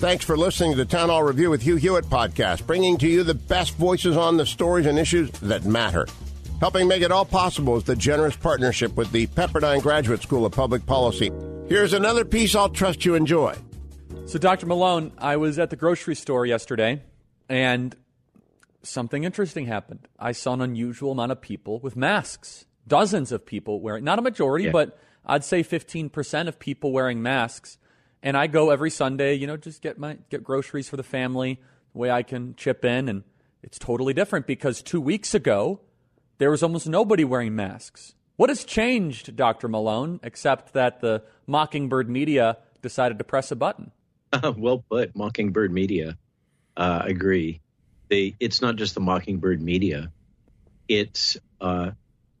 Thanks for listening to the Town Hall Review with Hugh Hewitt podcast, bringing to you the best voices on the stories and issues that matter. Helping make it all possible is the generous partnership with the Pepperdine Graduate School of Public Policy. Here's another piece I'll trust you enjoy. So, Dr. Malone, I was at the grocery store yesterday and something interesting happened. I saw an unusual amount of people with masks. Dozens of people wearing, not a majority, yeah. but I'd say 15% of people wearing masks. And I go every Sunday, you know, just get my get groceries for the family, the way I can chip in and it's totally different because 2 weeks ago there was almost nobody wearing masks. What has changed, Dr. Malone, except that the Mockingbird media decided to press a button? Uh, well put, Mockingbird media. Uh, agree. They, it's not just the Mockingbird media; it's uh,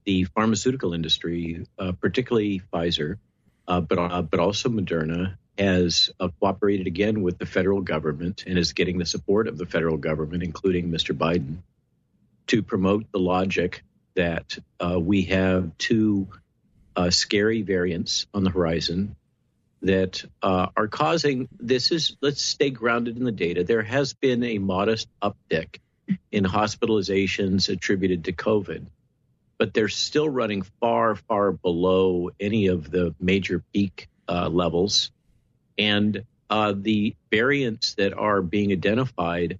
the pharmaceutical industry, uh, particularly Pfizer, uh, but uh, but also Moderna, has uh, cooperated again with the federal government and is getting the support of the federal government, including Mr. Biden, to promote the logic that uh, we have two uh, scary variants on the horizon that uh, are causing this is let's stay grounded in the data. There has been a modest uptick in hospitalizations attributed to COVID, but they're still running far, far below any of the major peak uh, levels and uh, the variants that are being identified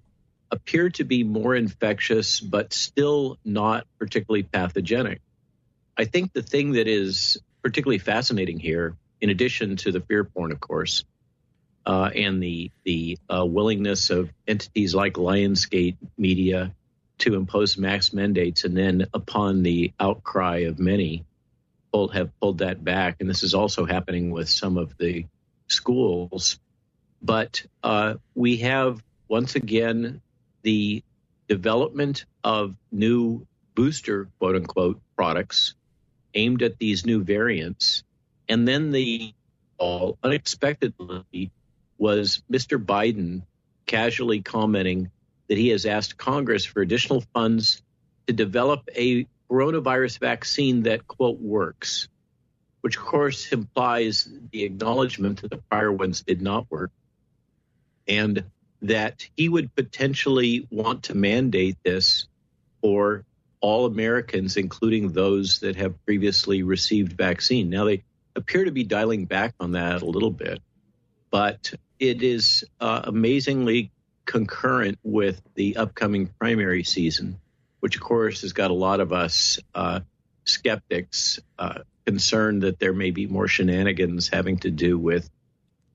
appear to be more infectious, but still not particularly pathogenic. I think the thing that is particularly fascinating here, in addition to the fear porn, of course, uh, and the the uh, willingness of entities like Lionsgate Media to impose max mandates, and then upon the outcry of many, pulled, have pulled that back. And this is also happening with some of the schools. But uh, we have once again the development of new booster, quote unquote, products aimed at these new variants. And then the all unexpectedly was Mr. Biden casually commenting that he has asked Congress for additional funds to develop a coronavirus vaccine that, quote, works which of course implies the acknowledgement that the prior ones did not work, and that he would potentially want to mandate this for all Americans, including those that have previously received vaccine. Now, they appear to be dialing back on that a little bit, but it is uh, amazingly concurrent with the upcoming primary season, which, of course, has got a lot of us uh, skeptics uh, concerned that there may be more shenanigans having to do with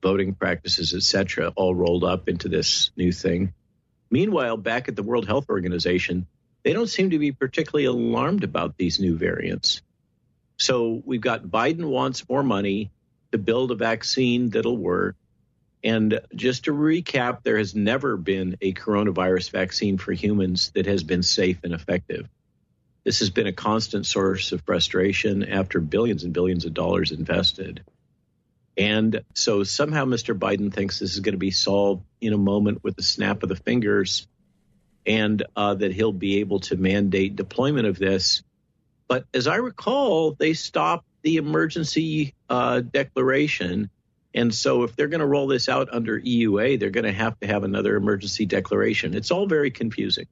voting practices, et cetera, all rolled up into this new thing. Meanwhile, back at the World Health Organization, they don't seem to be particularly alarmed about these new variants. So we've got Biden wants more money to build a vaccine that'll work. And just to recap, there has never been a coronavirus vaccine for humans that has been safe and effective. This has been a constant source of frustration after billions and billions of dollars invested. And so somehow Mr. Biden thinks this is going to be solved in a moment with a snap of the fingers and uh, that he'll be able to mandate deployment of this. But as I recall, they stopped the emergency uh, declaration. And so if they're going to roll this out under EUA, they're going to have to have another emergency declaration. It's all very confusing.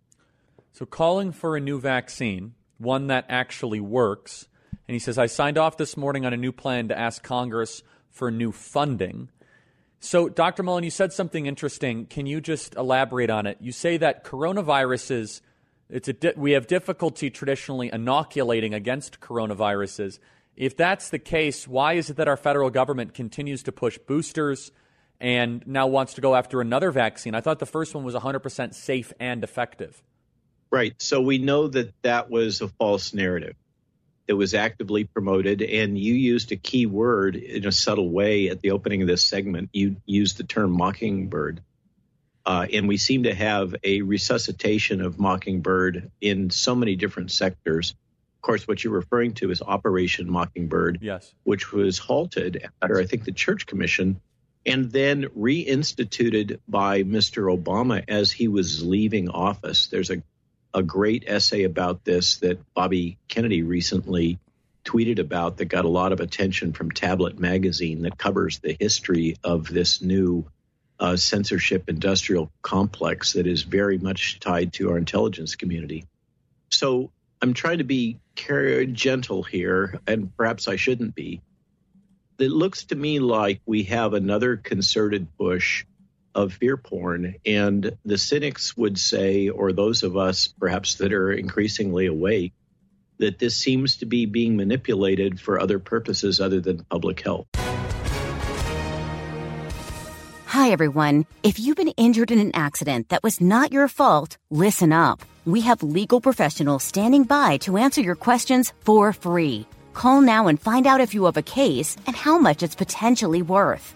So calling for a new vaccine one that actually works. And he says, I signed off this morning on a new plan to ask Congress for new funding. So, Dr. Malone, you said something interesting. Can you just elaborate on it? You say that coronaviruses, it's di- we have difficulty traditionally inoculating against coronaviruses. If that's the case, why is it that our federal government continues to push boosters and now wants to go after another vaccine? I thought the first one was 100% safe and effective. Right. So we know that that was a false narrative. that was actively promoted, and you used a key word in a subtle way at the opening of this segment. You used the term mockingbird. Uh, and we seem to have a resuscitation of Mockingbird in so many different sectors. Of course, what you're referring to is Operation Mockingbird, yes, which was halted under, I think, the Church Commission, and then reinstituted by Mr. Obama as he was leaving office. There's a a great essay about this that Bobby Kennedy recently tweeted about that got a lot of attention from Tablet Magazine that covers the history of this new uh, censorship industrial complex that is very much tied to our intelligence community. So I'm trying to be gentle here, and perhaps I shouldn't be. It looks to me like we have another concerted push of fear porn. And the cynics would say, or those of us perhaps that are increasingly awake, that this seems to be being manipulated for other purposes other than public health. Hi, everyone. If you've been injured in an accident that was not your fault, listen up. We have legal professionals standing by to answer your questions for free. Call now and find out if you have a case and how much it's potentially worth.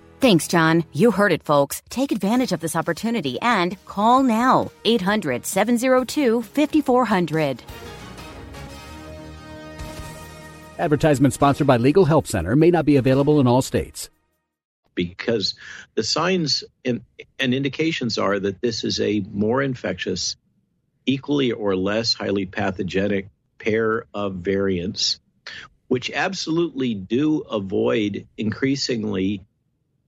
Thanks, John. You heard it, folks. Take advantage of this opportunity and call now 800 702 5400. Advertisement sponsored by Legal Help Center may not be available in all states. Because the signs and, and indications are that this is a more infectious, equally or less highly pathogenic pair of variants, which absolutely do avoid increasingly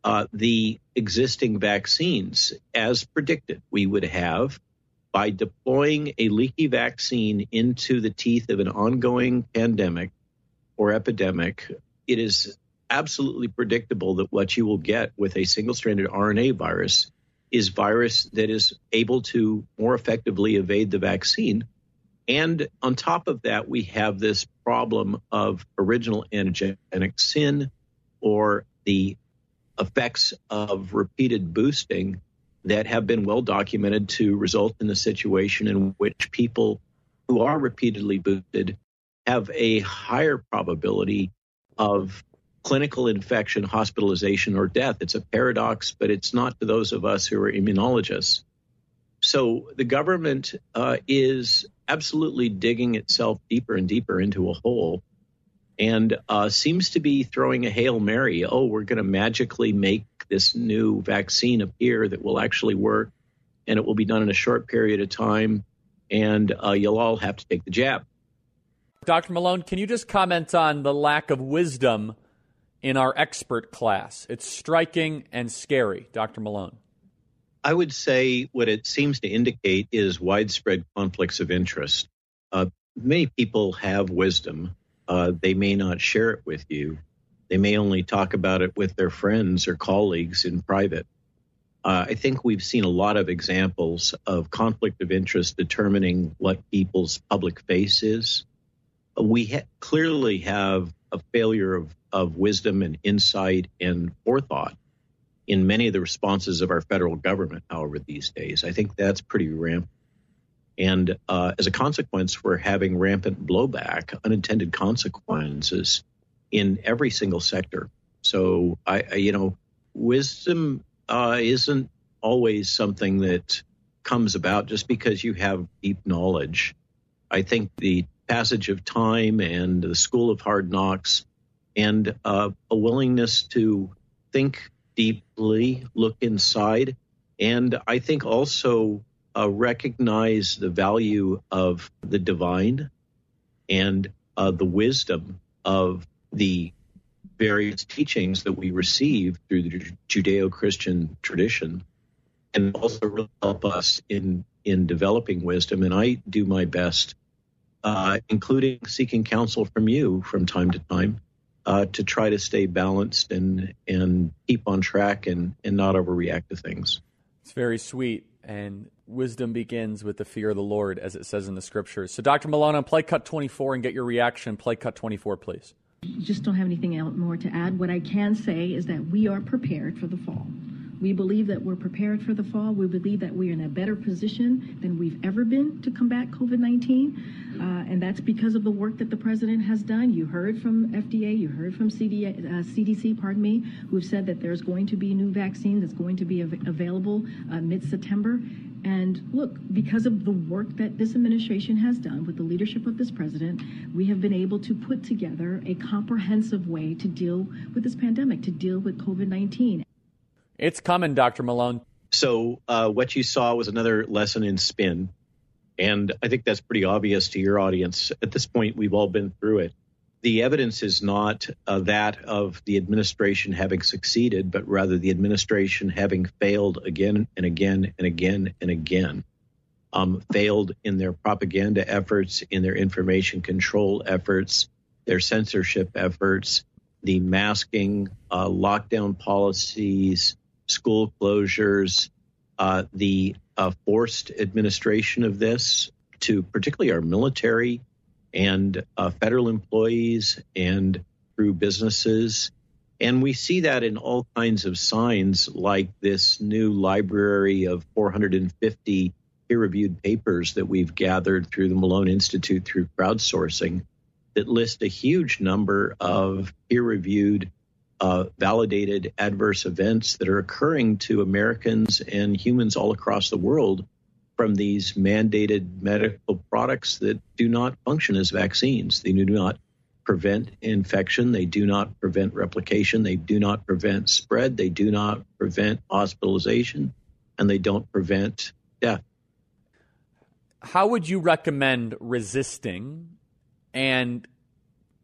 uh, the existing vaccines as predicted. We would have by deploying a leaky vaccine into the teeth of an ongoing pandemic or epidemic, it is absolutely predictable that what you will get with a single stranded RNA virus is virus that is able to more effectively evade the vaccine. And on top of that, we have this problem of original antigenic sin or the effects of repeated boosting that have been well documented to result in a situation in which people who are repeatedly boosted have a higher probability of clinical infection, hospitalization, or death. It's a paradox, but it's not to those of us who are immunologists. So the government uh, is absolutely digging itself deeper and deeper into a hole and uh, seems to be throwing a Hail Mary. Oh, we're going to magically make this new vaccine appear that will actually work, and it will be done in a short period of time, and uh, you'll all have to take the jab. Dr. Malone, can you just comment on the lack of wisdom in our expert class? It's striking and scary, Dr. Malone. I would say what it seems to indicate is widespread conflicts of interest. Uh, many people have wisdom, uh, they may not share it with you. They may only talk about it with their friends or colleagues in private. Uh, I think we've seen a lot of examples of conflict of interest determining what people's public face is. We ha- clearly have a failure of, of wisdom and insight and forethought in many of the responses of our federal government, however, these days. I think that's pretty rampant. And uh, as a consequence, we're having rampant blowback, unintended consequences in every single sector. So, I, I you know, wisdom uh, isn't always something that comes about just because you have deep knowledge. I think the passage of time and the school of hard knocks and uh, a willingness to think deeply, look inside, and I think also uh, recognize the value of the divine and uh, the wisdom of the various teachings that we receive through the Judeo Christian tradition, and also really help us in, in developing wisdom. And I do my best, uh, including seeking counsel from you from time to time, uh, to try to stay balanced and and keep on track and and not overreact to things. It's very sweet. And wisdom begins with the fear of the Lord, as it says in the scriptures. So, Dr. Malone, play cut 24 and get your reaction. Play cut 24, please. Just don't have anything else more to add. What I can say is that we are prepared for the fall. We believe that we're prepared for the fall. We believe that we're in a better position than we've ever been to combat COVID 19. Uh, and that's because of the work that the president has done. You heard from FDA, you heard from CDA, uh, CDC, pardon me, who've said that there's going to be new vaccine that's going to be av- available uh, mid September. And look, because of the work that this administration has done with the leadership of this president, we have been able to put together a comprehensive way to deal with this pandemic, to deal with COVID 19. It's coming, Dr. Malone. So, uh, what you saw was another lesson in spin. And I think that's pretty obvious to your audience. At this point, we've all been through it. The evidence is not uh, that of the administration having succeeded, but rather the administration having failed again and again and again and again. Um, failed in their propaganda efforts, in their information control efforts, their censorship efforts, the masking, uh, lockdown policies, school closures, uh, the uh, forced administration of this to particularly our military and uh, federal employees and through businesses. And we see that in all kinds of signs, like this new library of 450 peer reviewed papers that we've gathered through the Malone Institute through crowdsourcing that list a huge number of peer reviewed uh, validated adverse events that are occurring to Americans and humans all across the world from these mandated medical products that do not function as vaccines. They do not prevent infection, they do not prevent replication, they do not prevent spread, they do not prevent hospitalization, and they don't prevent death. How would you recommend resisting and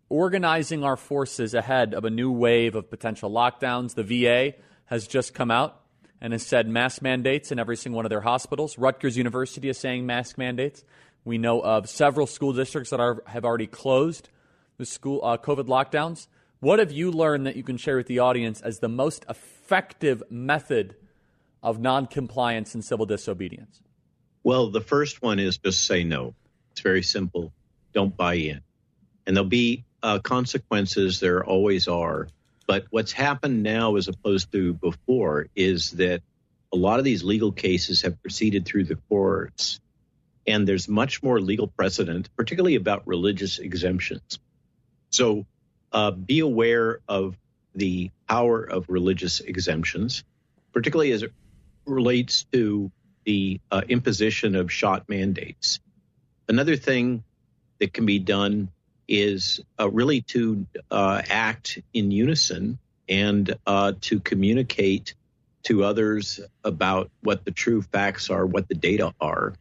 organizing our forces ahead of a new wave of potential lockdowns. The VA has just come out and has said mask mandates in every single one of their hospitals. Rutgers University is saying mask mandates. We know of several school districts that are, have already closed the school uh, COVID lockdowns. What have you learned that you can share with the audience as the most effective method of noncompliance and civil disobedience? Well, the first one is just say no. It's very simple. Don't buy in. And there'll be uh, consequences there always are. But what's happened now, as opposed to before, is that a lot of these legal cases have proceeded through the courts, and there's much more legal precedent, particularly about religious exemptions. So uh, be aware of the power of religious exemptions, particularly as it relates to the uh, imposition of shot mandates. Another thing that can be done is uh, really to uh, act in unison and uh, to communicate to others about what the true facts are, what the data are,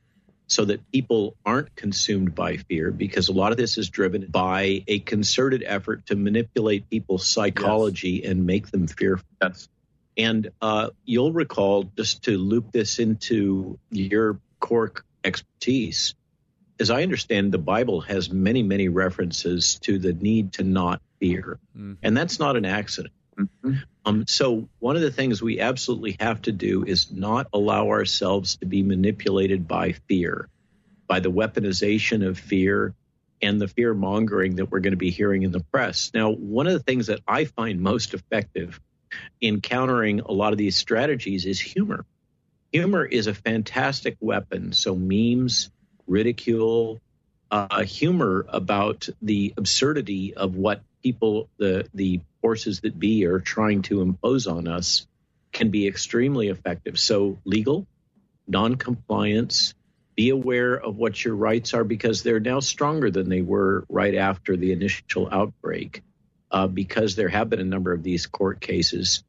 so that people aren't consumed by fear, because a lot of this is driven by a concerted effort to manipulate people's psychology yes. and make them fearful. Yes. And uh, you'll recall, just to loop this into your core expertise, as I understand, the Bible has many, many references to the need to not fear. Mm-hmm. And that's not an accident. Mm-hmm. Um, so, one of the things we absolutely have to do is not allow ourselves to be manipulated by fear, by the weaponization of fear and the fear mongering that we're going to be hearing in the press. Now, one of the things that I find most effective in countering a lot of these strategies is humor. Humor is a fantastic weapon. So, memes, ridicule, uh, humor about the absurdity of what people, the the forces that be, are trying to impose on us, can be extremely effective. So legal, non-compliance, be aware of what your rights are because they're now stronger than they were right after the initial outbreak. Uh, because there have been a number of these court cases.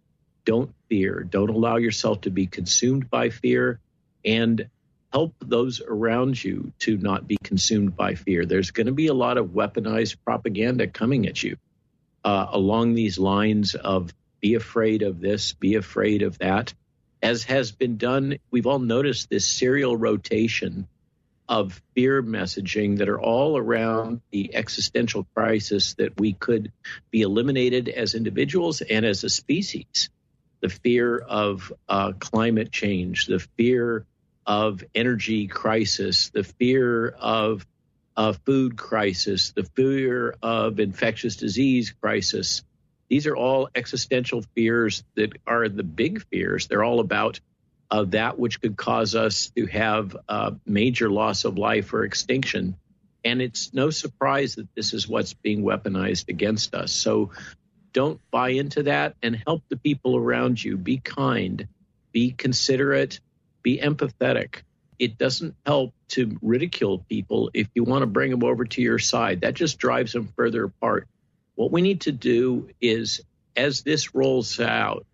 Don't fear. Don't allow yourself to be consumed by fear. And help those around you to not be consumed by fear. There's going to be a lot of weaponized propaganda coming at you uh, along these lines of be afraid of this, be afraid of that. As has been done, we've all noticed this serial rotation of fear messaging that are all around the existential crisis that we could be eliminated as individuals and as a species. The fear of uh, climate change, the fear of energy crisis, the fear of a food crisis, the fear of infectious disease crisis. These are all existential fears that are the big fears. They're all about uh, that which could cause us to have a major loss of life or extinction. And it's no surprise that this is what's being weaponized against us. So don't buy into that and help the people around you. Be kind, be considerate, be empathetic it doesn't help to ridicule people if you want to bring them over to your side. That just drives them further apart. What we need to do is, as this rolls out,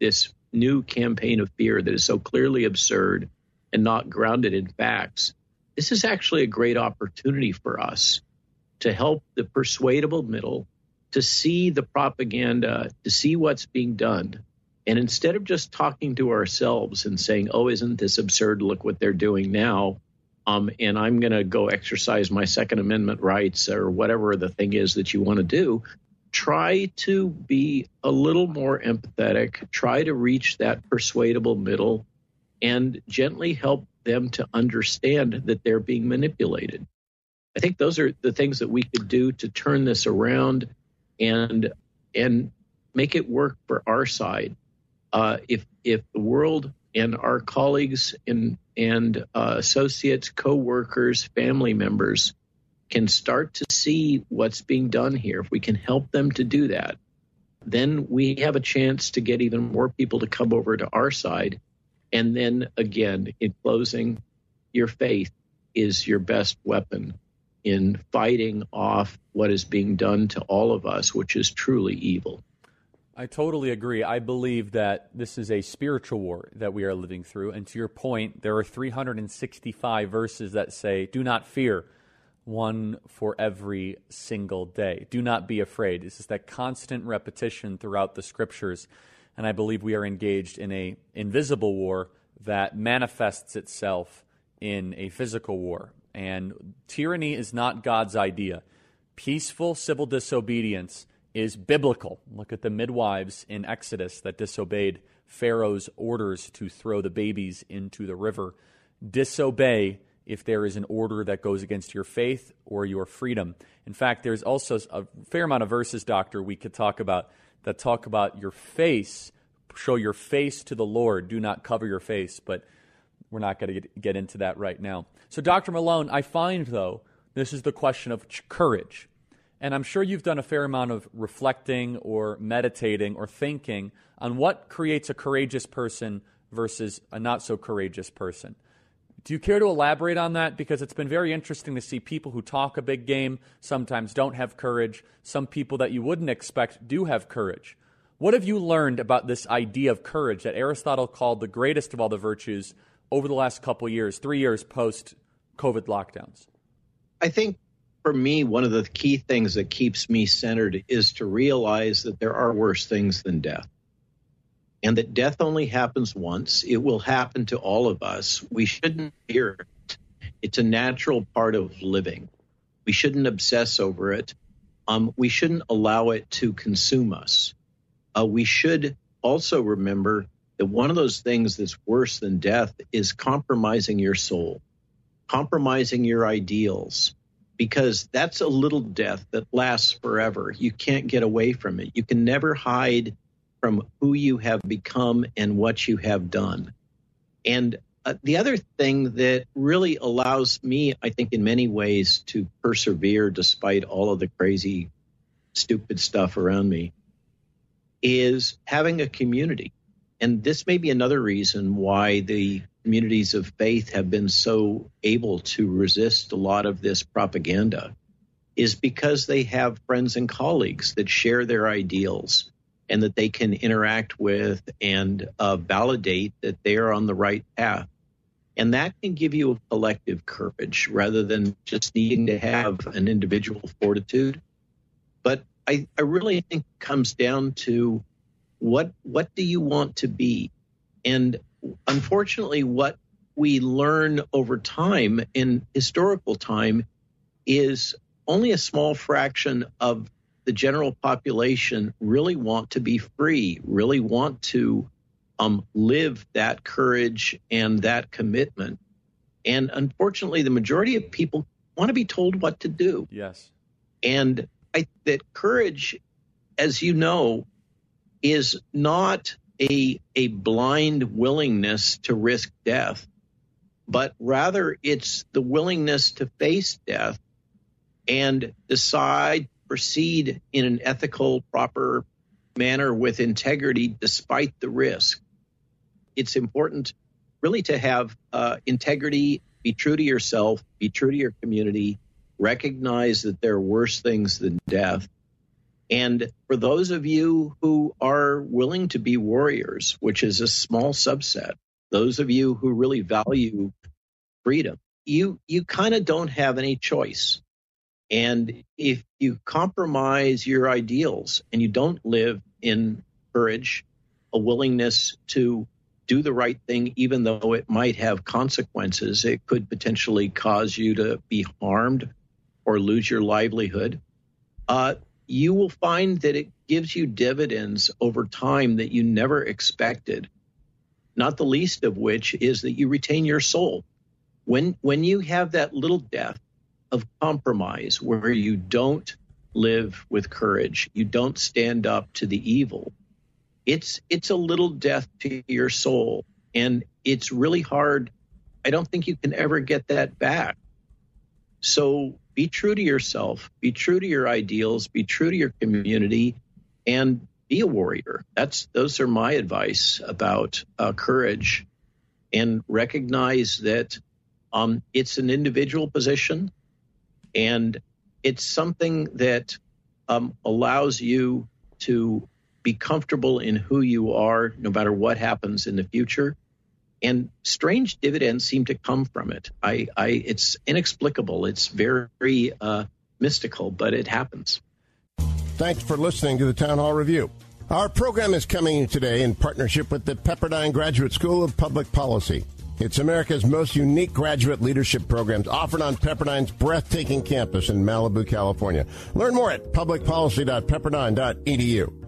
this new campaign of fear that is so clearly absurd and not grounded in facts, this is actually a great opportunity for us to help the persuadable middle to see the propaganda, to see what's being done, and instead of just talking to ourselves and saying, oh, isn't this absurd? Look what they're doing now. Um, and I'm going to go exercise my Second Amendment rights or whatever the thing is that you want to do. Try to be a little more empathetic. Try to reach that persuadable middle and gently help them to understand that they're being manipulated. I think those are the things that we could do to turn this around and and make it work for our side uh, if if the world and our colleagues and and uh, associates, co-workers, family members can start to see what's being done here, if we can help them to do that, then we have a chance to get even more people to come over to our side. And then again, in closing, your faith is your best weapon in fighting off what is being done to all of us, which is truly evil. I totally agree. I believe that this is a spiritual war that we are living through. And to your point, there are 365 verses that say, Do not fear, one for every single day. Do not be afraid. This is that constant repetition throughout the scriptures. And I believe we are engaged in a invisible war that manifests itself in a physical war. And tyranny is not God's idea. Peaceful civil disobedience is biblical. Look at the midwives in Exodus that disobeyed Pharaoh's orders to throw the babies into the river. Disobey if there is an order that goes against your faith or your freedom. In fact, there's also a fair amount of verses, Doctor, we could talk about that talk about your face. Show your face to the Lord. Do not cover your face. But we're not going to get into that right now. So, Dr. Malone, I find, though, this is the question of courage. And I'm sure you've done a fair amount of reflecting or meditating or thinking on what creates a courageous person versus a not so courageous person. Do you care to elaborate on that? Because it's been very interesting to see people who talk a big game sometimes don't have courage. Some people that you wouldn't expect do have courage. What have you learned about this idea of courage that Aristotle called the greatest of all the virtues over the last couple years, three years post COVID lockdowns? I think for me, one of the key things that keeps me centered is to realize that there are worse things than death. And that death only happens once. It will happen to all of us. We shouldn't fear it. It's a natural part of living. We shouldn't obsess over it. Um, we shouldn't allow it to consume us. Uh, we should also remember that one of those things that's worse than death is compromising your soul, compromising your ideals, because that's a little death that lasts forever. You can't get away from it. You can never hide from who you have become and what you have done. And uh, the other thing that really allows me, I think, in many ways to persevere despite all of the crazy, stupid stuff around me is having a community. And this may be another reason why the communities of faith have been so able to resist a lot of this propaganda is because they have friends and colleagues that share their ideals and that they can interact with and uh, validate that they are on the right path. And that can give you a collective courage rather than just needing to have an individual fortitude. But I, I really think it comes down to what what do you want to be? And unfortunately, what we learn over time in historical time is only a small fraction of the general population really want to be free, really want to um, live that courage and that commitment. And unfortunately, the majority of people want to be told what to do. Yes. And I, that courage, as you know, is not a, a blind willingness to risk death, but rather it's the willingness to face death and decide, proceed in an ethical, proper manner with integrity despite the risk. It's important really to have uh, integrity, be true to yourself, be true to your community, recognize that there are worse things than death. And for those of you who are willing to be warriors, which is a small subset, those of you who really value freedom, you you kind of don't have any choice. And if you compromise your ideals and you don't live in courage, a willingness to do the right thing, even though it might have consequences, it could potentially cause you to be harmed or lose your livelihood. Uh, you will find that it gives you dividends over time that you never expected. Not the least of which is that you retain your soul. When when you have that little death of compromise where you don't live with courage, you don't stand up to the evil. It's it's a little death to your soul and it's really hard. I don't think you can ever get that back. So be true to yourself, be true to your ideals, be true to your community, and be a warrior. That's those are my advice about uh, courage, and recognize that um, it's an individual position, and it's something that um, allows you to be comfortable in who you are, no matter what happens in the future and strange dividends seem to come from it. I, I it's inexplicable. It's very uh, mystical, but it happens. Thanks for listening to the Town Hall Review. Our program is coming today in partnership with the Pepperdine Graduate School of Public Policy. It's America's most unique graduate leadership programs offered on Pepperdine's breathtaking campus in Malibu, California. Learn more at publicpolicy.pepperdine.edu.